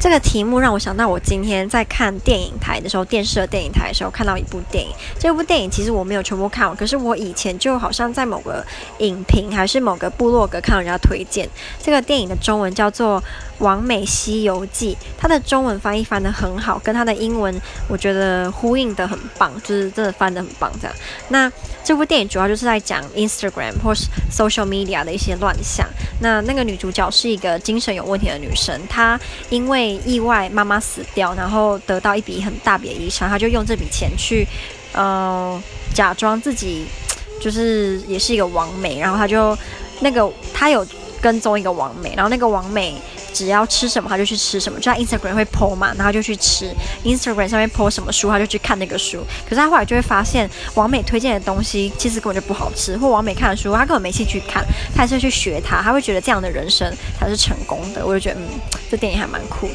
这个题目让我想到，我今天在看电影台的时候，电视的电影台的时候看到一部电影。这部电影其实我没有全部看完，可是我以前就好像在某个影评还是某个部落格看到人家推荐。这个电影的中文叫做《完美西游记》，它的中文翻译翻得很好，跟它的英文我觉得呼应得很棒，就是真的翻得很棒。这样，那这部电影主要就是在讲 Instagram 或是 social media 的一些乱象。那那个女主角是一个精神有问题的女生，她因为意外，妈妈死掉，然后得到一笔很大笔的遗产，她就用这笔钱去，呃，假装自己就是也是一个网美，然后她就那个她有跟踪一个网美，然后那个网美只要吃什么他就去吃什么，就在 Instagram 会 po 嘛，然后就去吃 Instagram 上面 po 什么书他就去看那个书，可是他后来就会发现王美推荐的东西其实根本就不好吃，或王美看的书他根本没兴趣看，他还是去学他，他会觉得这样的人生才是成功的，我就觉得嗯。这电影还蛮酷。